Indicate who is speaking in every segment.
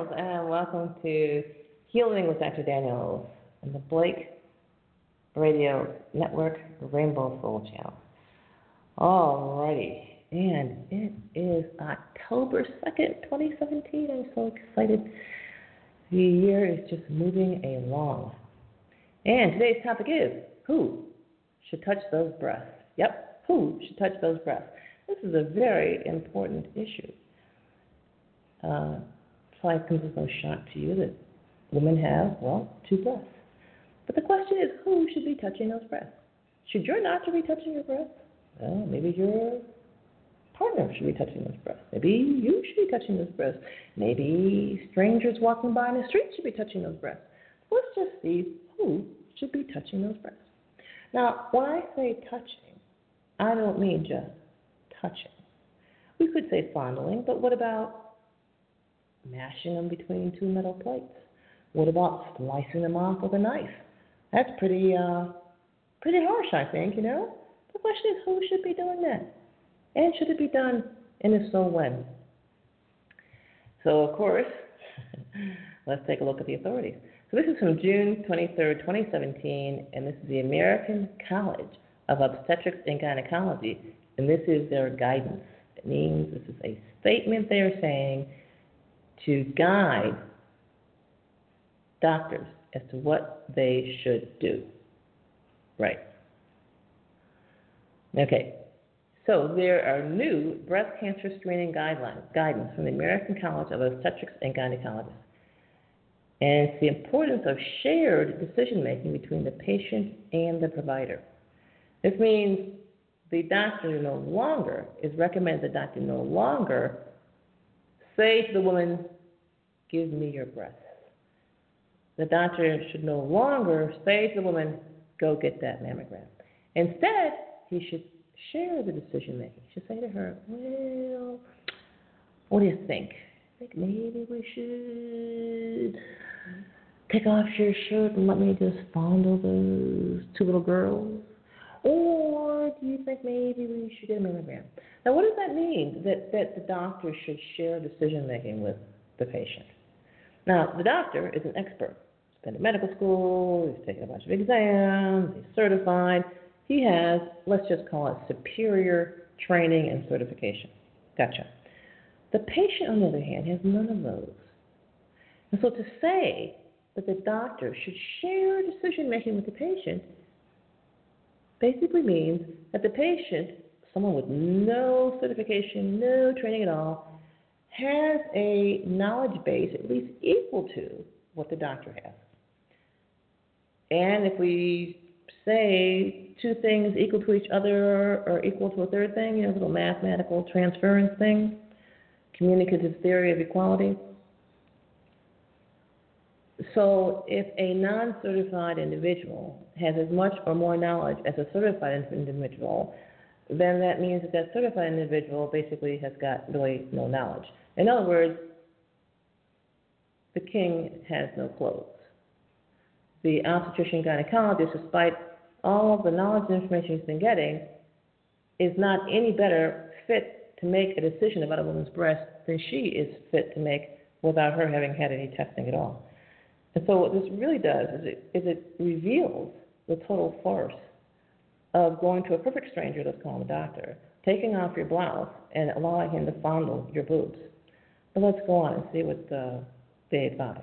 Speaker 1: Daniels, and welcome to Healing with Dr. Daniels on the Blake Radio Network Rainbow Soul Channel. Alrighty, and it is October 2nd, 2017. I'm so excited. The year is just moving along. And today's topic is who should touch those breasts? Yep, who should touch those breasts? This is a very important issue. Uh, probably comes as no shock to you that women have, well, two breasts. But the question is, who should be touching those breasts? Should your doctor be touching your breasts? Well, maybe your partner should be touching those breasts. Maybe you should be touching those breasts. Maybe strangers walking by in the street should be touching those breasts. Let's just see who should be touching those breasts. Now, when I say touching, I don't mean just touching. We could say fondling, but what about mashing them between two metal plates? What about slicing them off with a knife? That's pretty uh, pretty harsh, I think, you know? The question is who should be doing that? And should it be done and if so when? So of course, let's take a look at the authorities. So this is from June 23, 2017, and this is the American College of Obstetrics and Gynecology, and this is their guidance. It means this is a statement they're saying to guide doctors as to what they should do. Right. Okay. So there are new breast cancer screening guidelines, guidance from the American College of Obstetrics and Gynecologists. And it's the importance of shared decision making between the patient and the provider. This means the doctor no longer is recommended the doctor no longer say to the woman, Give me your breasts. The doctor should no longer say to the woman, Go get that mammogram. Instead, he should share the decision making. He should say to her, Well, what do you think? I think maybe we should take off your shirt and let me just fondle those two little girls? Or do you think maybe we should get a mammogram? Now, what does that mean? That, that the doctor should share decision making with the patient. Now, the doctor is an expert. He's been to medical school, he's taken a bunch of exams, he's certified. He has, let's just call it superior training and certification. Gotcha. The patient, on the other hand, has none of those. And so to say that the doctor should share decision making with the patient basically means that the patient, someone with no certification, no training at all, has a knowledge base at least equal to what the doctor has. And if we say two things equal to each other or equal to a third thing, you know, little mathematical transference thing, communicative theory of equality. So if a non certified individual has as much or more knowledge as a certified individual, then that means that that certified individual basically has got really no knowledge. In other words, the king has no clothes. The obstetrician gynecologist, despite all of the knowledge and information he's been getting, is not any better fit to make a decision about a woman's breast than she is fit to make without her having had any testing at all. And so what this really does is it, is it reveals the total farce of going to a perfect stranger, let's call him a doctor, taking off your blouse and allowing him to fondle your boobs. But let's go on and see what uh, they advise.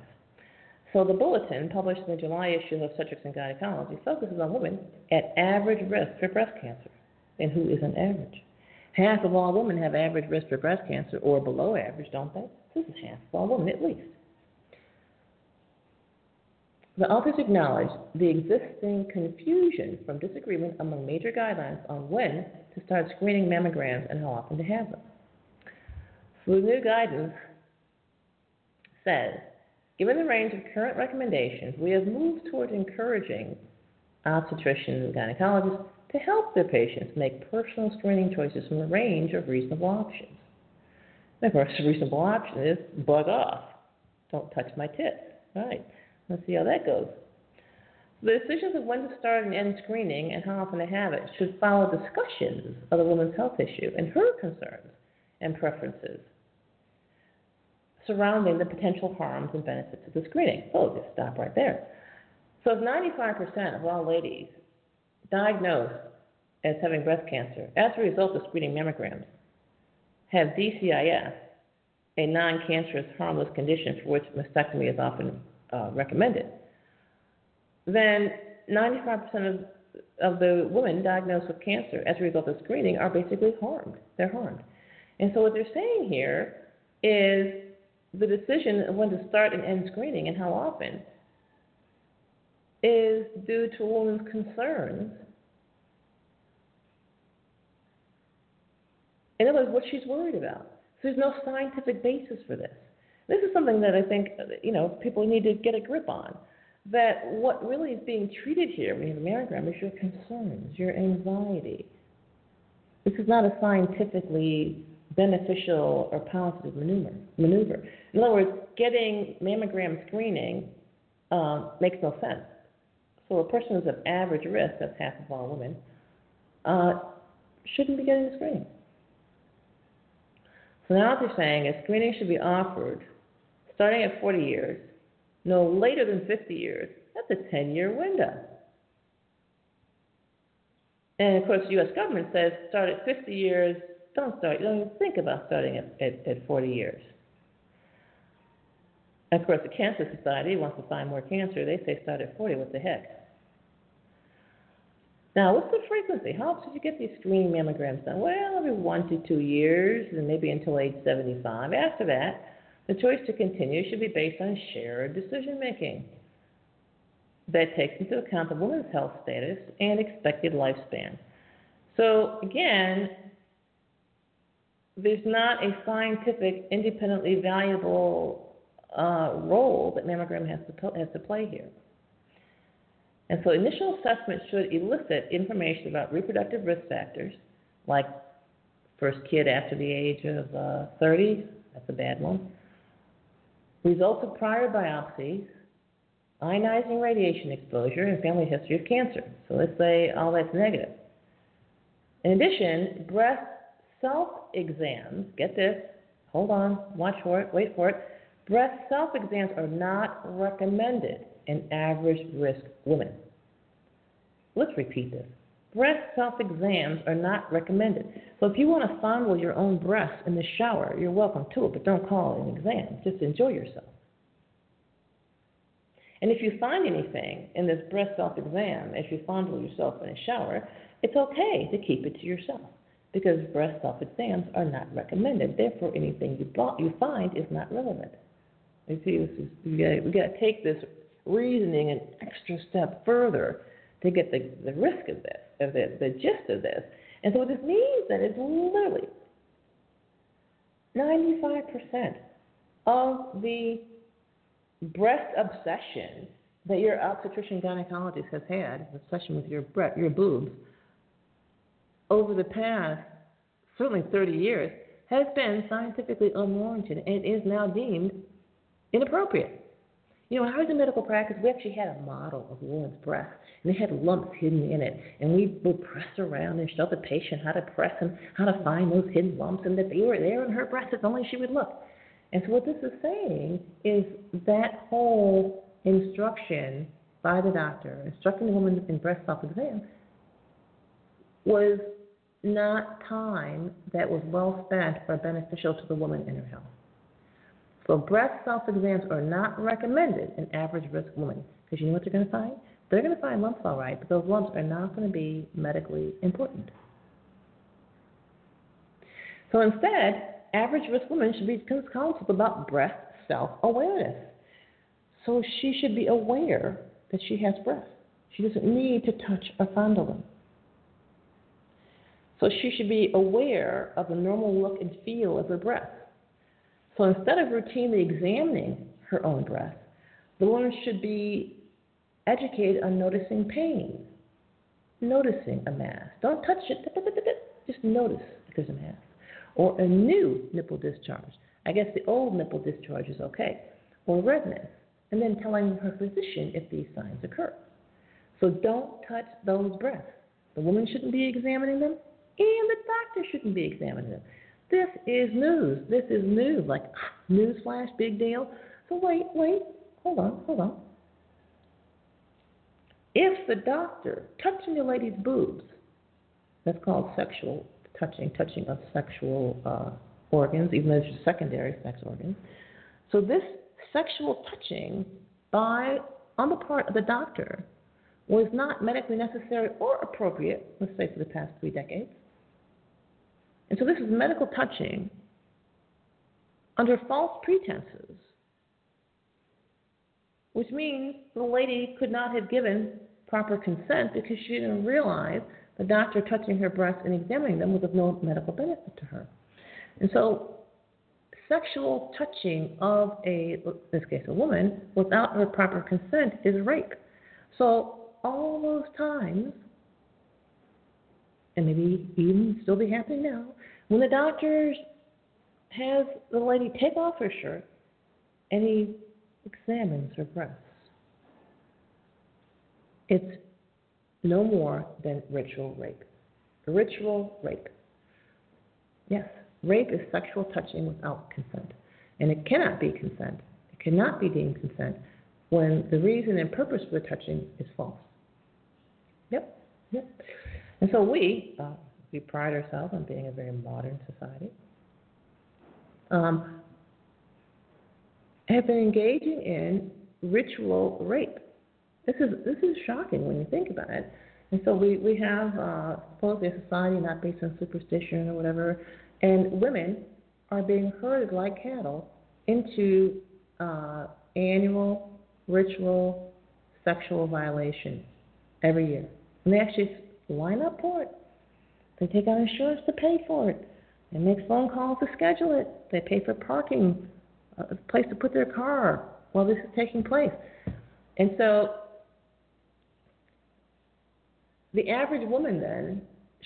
Speaker 1: So the bulletin, published in the July issue of Obstetrics and Gynecology, focuses on women at average risk for breast cancer. And who isn't average? Half of all women have average risk for breast cancer or below average, don't they? This is half of all women, at least. The authors acknowledge the existing confusion from disagreement among major guidelines on when to start screening mammograms and how often to have them. So the new guidance says, given the range of current recommendations, we have moved toward encouraging obstetricians and gynecologists to help their patients make personal screening choices from a range of reasonable options. And of course, the reasonable option is bug off. Don't touch my tits. Right. Let's see how that goes. The decisions of when to start and end screening and how often to have it should follow discussions of the woman's health issue and her concerns and preferences surrounding the potential harms and benefits of the screening. So just stop right there. So if 95% of all ladies diagnosed as having breast cancer as a result of screening mammograms have DCIS, a non-cancerous harmless condition for which mastectomy is often uh, recommended, then 95% of, of the women diagnosed with cancer as a result of screening are basically harmed. They're harmed. And so what they're saying here is the decision of when to start and end screening and how often is due to a woman's concerns. In other words, what she's worried about. So there's no scientific basis for this. This is something that I think you know people need to get a grip on. That what really is being treated here when you have a mammogram is your concerns, your anxiety. This is not a scientifically beneficial or positive maneuver. maneuver. In other words, getting mammogram screening um, makes no sense. So a person who's of average risk, that's half of all women, uh, shouldn't be getting the screening. So now what they're saying is screening should be offered starting at 40 years, no later than 50 years. That's a 10 year window. And of course, the U.S. government says start at 50 years, don't start, don't even think about starting at, at, at 40 years. And of course, the Cancer Society wants to find more cancer. They say start at 40. What the heck? Now, what's the frequency? How often should you get these screening mammograms done? Well, every one to two years, and maybe until age 75. After that, the choice to continue should be based on shared decision making that takes into account the woman's health status and expected lifespan. So, again, there's not a scientific, independently valuable uh, role that mammogram has to, has to play here. And so initial assessment should elicit information about reproductive risk factors, like first kid after the age of uh, 30, that's a bad one, results of prior biopsies, ionizing radiation exposure, and family history of cancer. So let's say all that's negative. In addition, breast self exams, get this, hold on, watch for it, wait for it. Breast self exams are not recommended in average risk women. Let's repeat this. Breast self exams are not recommended. So if you want to fondle your own breasts in the shower, you're welcome to it, but don't call it an exam. Just enjoy yourself. And if you find anything in this breast self exam if you fondle yourself in a shower, it's okay to keep it to yourself because breast self exams are not recommended. Therefore, anything you, you find is not relevant. You see, this is, we got we to take this reasoning an extra step further to get the, the risk of this, of the, the gist of this. And so what this means then is literally 95% of the breast obsession that your obstetrician gynecologist has had, obsession with your breast, your boobs, over the past certainly 30 years has been scientifically unwarranted and is now deemed inappropriate. You know, when I was in medical practice, we actually had a model of a woman's breast, and they had lumps hidden in it, and we would press around and show the patient how to press and how to find those hidden lumps, and that they were there in her breast if only she would look. And so what this is saying is that whole instruction by the doctor, instructing the woman in breast self-exam, was not time that was well spent or beneficial to the woman and her health. So breast self-exams are not recommended in average risk women because you know what they're going to find? They're going to find lumps all right, but those lumps are not going to be medically important. So instead, average risk women should be counseled about breast self-awareness. So she should be aware that she has breasts. She doesn't need to touch or fondle them. So she should be aware of the normal look and feel of her breasts. So instead of routinely examining her own breasts, the woman should be educated on noticing pain, noticing a mass. Don't touch it, just notice if there's a mass. Or a new nipple discharge. I guess the old nipple discharge is okay. Or redness. And then telling her physician if these signs occur. So don't touch those breasts. The woman shouldn't be examining them, and the doctor shouldn't be examining them. This is news. This is news. Like, newsflash, big deal. So wait, wait, hold on, hold on. If the doctor touching a lady's boobs, that's called sexual touching, touching of sexual uh, organs, even though it's secondary sex organs. So this sexual touching by on the part of the doctor was not medically necessary or appropriate, let's say for the past three decades. And so this is medical touching under false pretenses, which means the lady could not have given proper consent because she didn't realize the doctor touching her breasts and examining them was of no medical benefit to her. And so sexual touching of a, in this case, a woman, without her proper consent is rape. So all those times, and maybe even still be happening now, when the doctor has the lady take off her shirt and he examines her breasts, it's no more than ritual rape. Ritual rape. Yes, rape is sexual touching without consent. And it cannot be consent. It cannot be deemed consent when the reason and purpose for the touching is false. Yep, yep. And so we, uh, we pride ourselves on being a very modern society, um, have been engaging in ritual rape. This is this is shocking when you think about it. And so we we have uh, supposedly a society not based on superstition or whatever, and women are being herded like cattle into uh, annual ritual sexual violation every year, and they actually line up for it. They take out insurance to pay for it. They make phone calls to schedule it. They pay for parking, uh, a place to put their car while this is taking place. And so the average woman then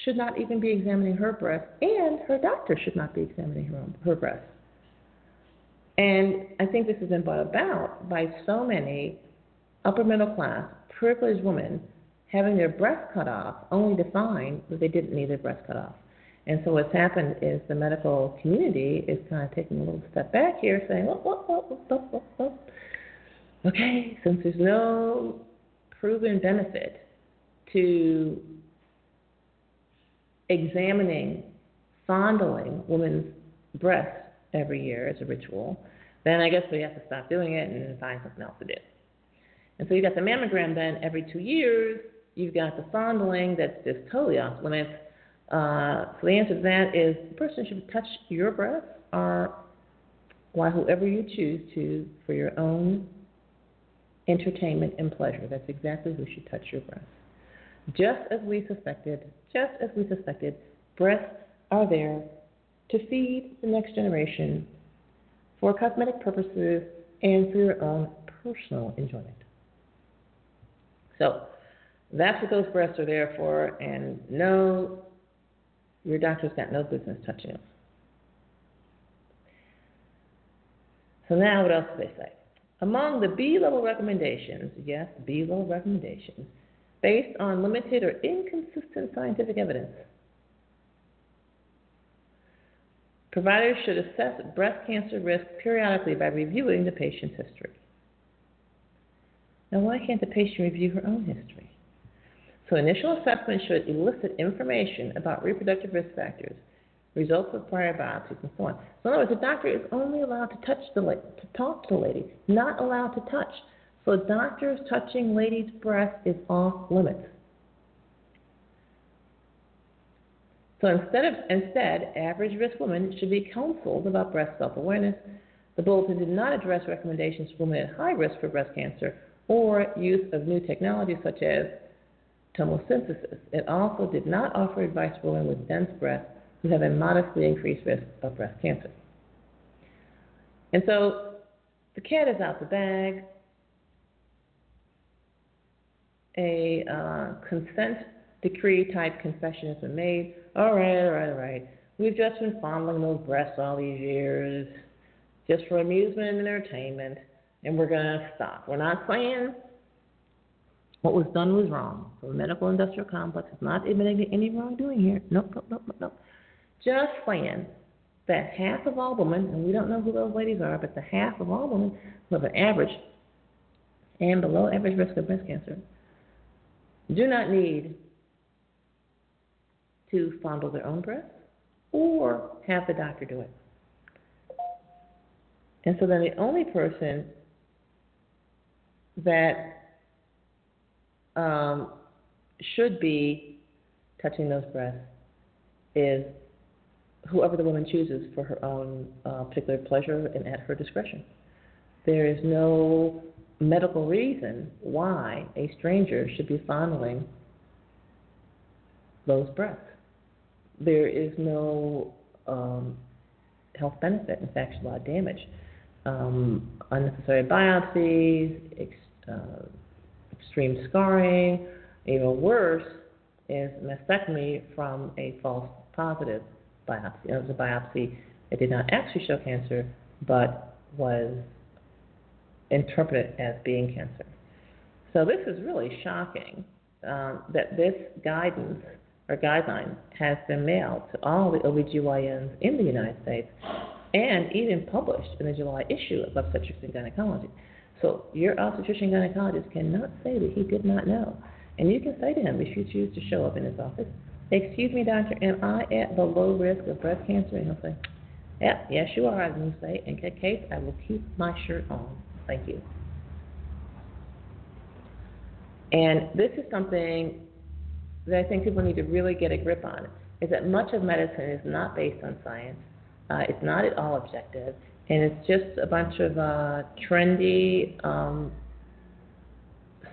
Speaker 1: should not even be examining her breast, and her doctor should not be examining her, own, her breast. And I think this has been brought about by so many upper middle class, privileged women having their breast cut off only to find that they didn't need their breast cut off. And so what's happened is the medical community is kind of taking a little step back here, saying, "What, what, what, what, what, what? okay, since there's no proven benefit to examining, fondling women's breasts every year as a ritual, then I guess we have to stop doing it and find something else to do. And so you got the mammogram then every two years, You've got the fondling that's just totally off limits. Uh, so the answer to that is the person should touch your breast or why whoever you choose to for your own entertainment and pleasure. That's exactly who should touch your breast. Just as we suspected, just as we suspected, breasts are there to feed the next generation for cosmetic purposes and for your own personal enjoyment. So, that's what those breasts are there for, and no Your doctor's got no business touching them. So now what else do they say? Among the B level recommendations, yes, B level recommendations, based on limited or inconsistent scientific evidence, providers should assess breast cancer risk periodically by reviewing the patient's history. Now, why can't the patient review her own history? So, initial assessment should elicit information about reproductive risk factors, results of prior biopsies, and so on. So, in other words, the doctor is only allowed to touch the lady, to talk to the lady, not allowed to touch. So, doctors touching ladies' breast is off limits. So instead of instead, average risk women should be counseled about breast self-awareness. The bulletin did not address recommendations for women at high risk for breast cancer or use of new technologies such as tomosynthesis. It also did not offer advice for women with dense breasts who have a modestly increased risk of breast cancer. And so the cat is out the bag. A uh, consent decree type confession has been made. All right, all right, all right. We've just been fondling those breasts all these years just for amusement and entertainment, and we're going to stop. We're not saying what was done was wrong. So the medical industrial complex is not admitting any wrongdoing here. Nope, nope, nope, nope, nope. Just saying that half of all women, and we don't know who those ladies are, but the half of all women who have an average and below average risk of breast cancer do not need to fondle their own breasts or have the doctor do it. And so then the only person that um, should be touching those breasts is whoever the woman chooses for her own uh, particular pleasure and at her discretion. There is no medical reason why a stranger should be fondling those breasts. There is no um, health benefit. In fact, a lot of damage. Um, unnecessary biopsies, ex, uh, extreme scarring, even worse is mastectomy from a false positive biopsy. It was a biopsy that did not actually show cancer, but was interpreted as being cancer. So this is really shocking um, that this guidance or guideline has been mailed to all the OBGYNs in the United States and even published in the July issue of Obstetrics and Gynecology. So your obstetrician gynecologist cannot say that he did not know. And you can say to him if you choose to show up in his office, Excuse me, doctor, am I at the low risk of breast cancer? And he'll say, Yep, yes, you are. And you say, In that case, I will keep my shirt on. Thank you. And this is something that I think people need to really get a grip on is that much of medicine is not based on science. Uh, it's not at all objective, and it's just a bunch of uh, trendy um,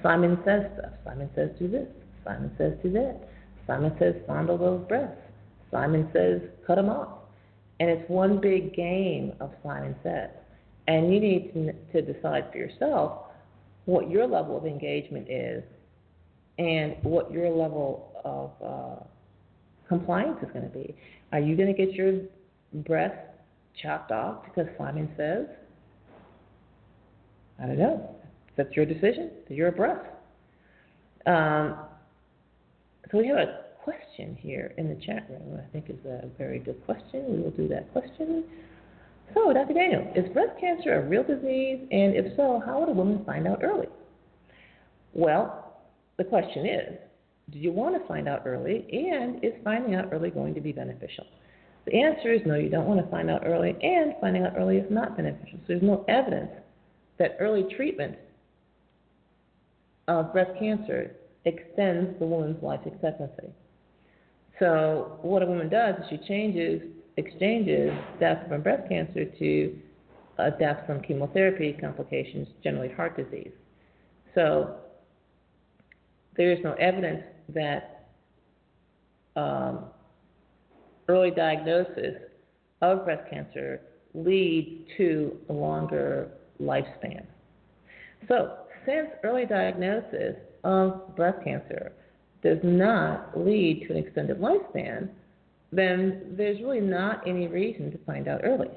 Speaker 1: Simon says stuff. Simon says do this. Simon says do that. Simon says fondle those breasts. Simon says cut them off. And it's one big game of Simon says. And you need to, to decide for yourself what your level of engagement is and what your level of uh, compliance is going to be. Are you going to get your breast chopped off because Simon says? I don't know. That's your decision. You're a breast. Um, so we have a question here in the chat room. I think is a very good question. We will do that question. So, Dr. Daniel, is breast cancer a real disease? And if so, how would a woman find out early? Well, the question is, do you want to find out early? And is finding out early going to be beneficial? The answer is no, you don't want to find out early, and finding out early is not beneficial. So there's no evidence that early treatment of breast cancer extends the woman's life expectancy. So what a woman does is she changes, exchanges death from breast cancer to a death from chemotherapy complications, generally heart disease. So there is no evidence that um, early diagnosis of breast cancer leads to a longer lifespan. So, since early diagnosis of breast cancer does not lead to an extended lifespan, then there's really not any reason to find out early.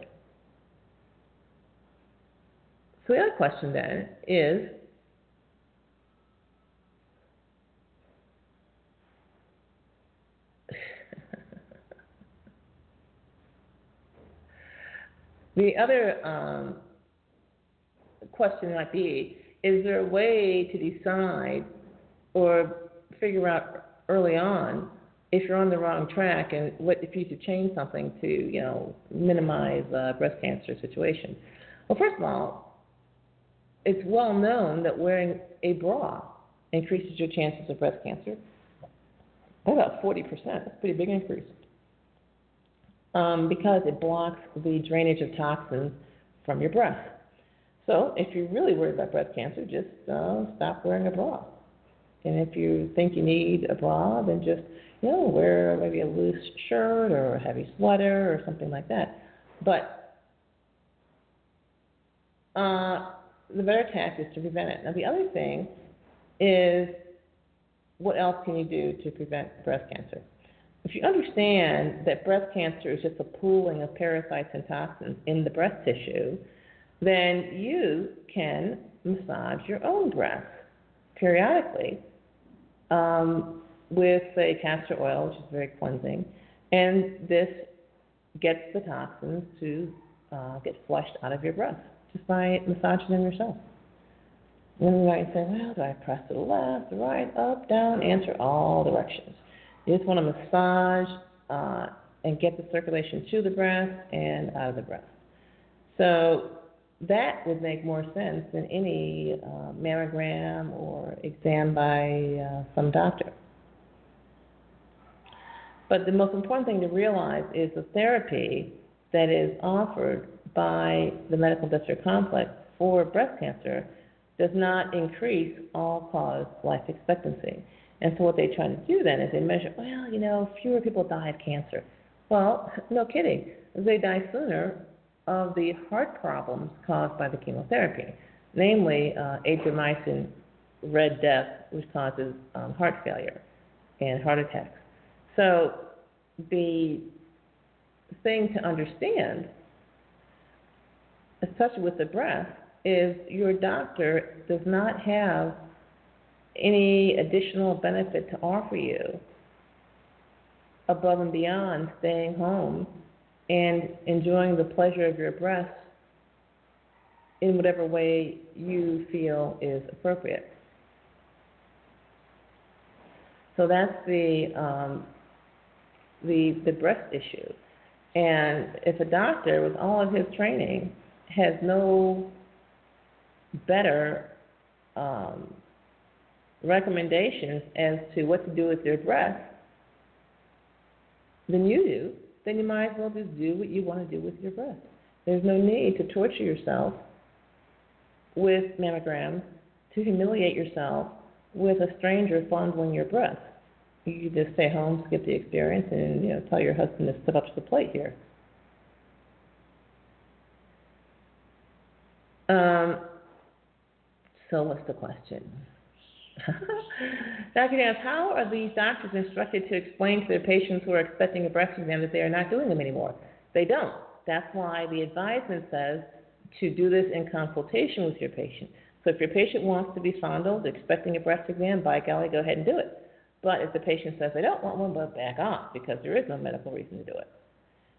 Speaker 1: So the other question then is the other um, question might be is there a way to decide or figure out early on if you're on the wrong track and what if you should change something to you know minimize uh, breast cancer situation well first of all it's well known that wearing a bra increases your chances of breast cancer by about 40%. That's a pretty big increase. Um, because it blocks the drainage of toxins from your breast. So if you're really worried about breast cancer, just uh, stop wearing a bra. And if you think you need a bra, then just you know wear maybe a loose shirt or a heavy sweater or something like that. But uh, the better tack is to prevent it. Now, the other thing is what else can you do to prevent breast cancer? If you understand that breast cancer is just a pooling of parasites and toxins in the breast tissue, then you can massage your own breast periodically um, with, say, castor oil, which is very cleansing, and this gets the toxins to uh, get flushed out of your breast just by massaging them yourself. And then you might say, well, do I press to the left, the right, up, down? Answer all directions. You just want to massage uh, and get the circulation to the breast and out of the breast. So that would make more sense than any uh, mammogram or exam by uh, some doctor. But the most important thing to realize is the therapy that is offered by the medical industrial complex for breast cancer does not increase all cause life expectancy. And so what they try to do then is they measure, well, you know, fewer people die of cancer. Well, no kidding. They die sooner of the heart problems caused by the chemotherapy, namely uh, Adriamycin red death, which causes um, heart failure and heart attacks. So the thing to understand especially with the breast, is your doctor does not have any additional benefit to offer you above and beyond staying home and enjoying the pleasure of your breasts in whatever way you feel is appropriate. So that's the um, the the breast issue. And if a doctor, with all of his training, has no better um, recommendations as to what to do with your breast than you do, then you might as well just do what you want to do with your breast. There's no need to torture yourself with mammograms, to humiliate yourself with a stranger fondling your breast. You just stay home, skip the experience, and you know tell your husband to step up to the plate here. Um, so what's the question? Dr. Dance, how are these doctors instructed to explain to their patients who are expecting a breast exam that they are not doing them anymore? They don't. That's why the advisement says to do this in consultation with your patient. So if your patient wants to be fondled, expecting a breast exam, by golly, go ahead and do it. But if the patient says they don't want one, but back off because there is no medical reason to do it.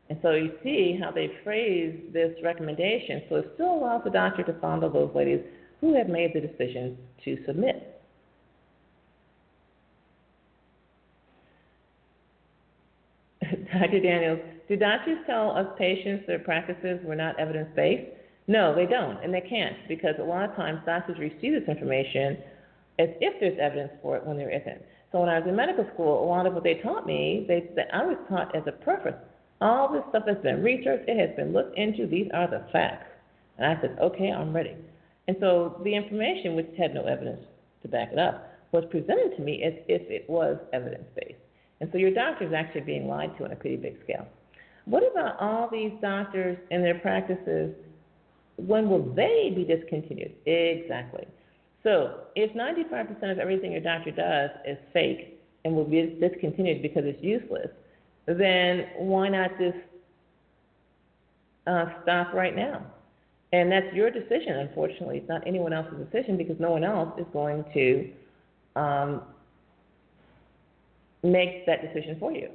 Speaker 1: And so you see how they phrase this recommendation. So it still allows the doctor to fondle those ladies who have made the decision to submit. Dr. Daniels, do doctors tell us patients their practices were not evidence based? No, they don't, and they can't, because a lot of times doctors receive this information as if there's evidence for it when there isn't. So when I was in medical school, a lot of what they taught me, they said I was taught as a preface all this stuff has been researched, it has been looked into, these are the facts. And I said, okay, I'm ready. And so the information, which had no evidence to back it up, was presented to me as if it was evidence based. And so your doctor is actually being lied to on a pretty big scale. What about all these doctors and their practices? When will they be discontinued? Exactly. So if 95% of everything your doctor does is fake and will be discontinued because it's useless, then why not just uh, stop right now? And that's your decision, unfortunately. It's not anyone else's decision because no one else is going to um, make that decision for you.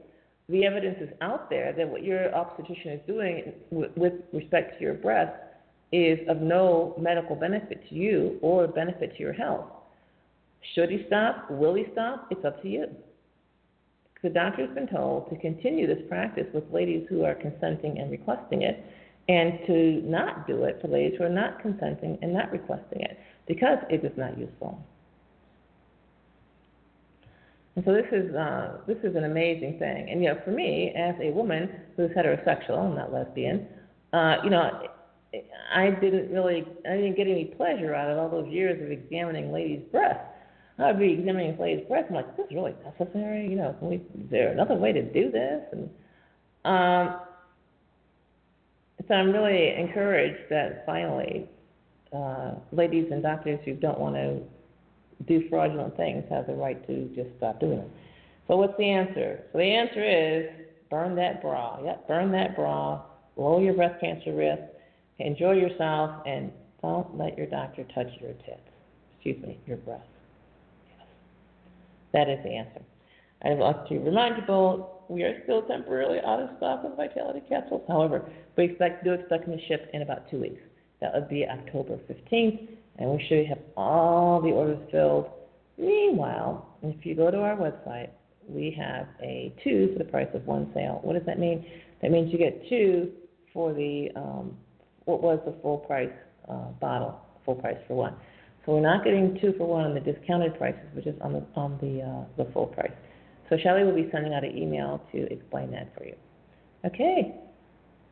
Speaker 1: The evidence is out there that what your obstetrician is doing with, respect to your breast is of no medical benefit to you or benefit to your health. Should he stop? Will he stop? It's up to you. The doctor has been told to continue this practice with ladies who are consenting and requesting it, and to not do it for ladies who are not consenting and not requesting it because it is not useful. And so this is uh, this is an amazing thing. And you know, for me, as a woman who's heterosexual, I'm not lesbian, uh, you know, I didn't really I didn't get any pleasure out of all those years of examining ladies' breasts. I'd be examining ladies' breasts. I'm like, this is really necessary. You know, can we, is there another way to do this? And um, so I'm really encouraged that finally, uh, ladies and doctors who don't want to do fraudulent things have the right to just stop doing it. So what's the answer? So the answer is burn that bra. Yep, burn that bra. Lower your breast cancer risk. Enjoy yourself, and don't let your doctor touch your tits. Excuse me, your breast. Yes. That is the answer. I'd like to remind people we are still temporarily out of stock of Vitality capsules. However, we expect do expect them to ship in about two weeks. That would be October 15th, and we should have all the orders filled. Meanwhile, if you go to our website, we have a two for the price of one sale. What does that mean? That means you get two for the um, what was the full price uh, bottle, full price for one. So we're not getting two for one on the discounted prices, which is on the on the uh, the full price. So Shelly will be sending out an email to explain that for you. Okay,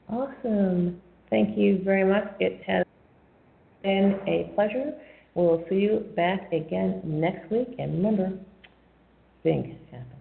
Speaker 1: awesome. Thank you very much. It has been a pleasure. We will see you back again next week. And remember, think happy.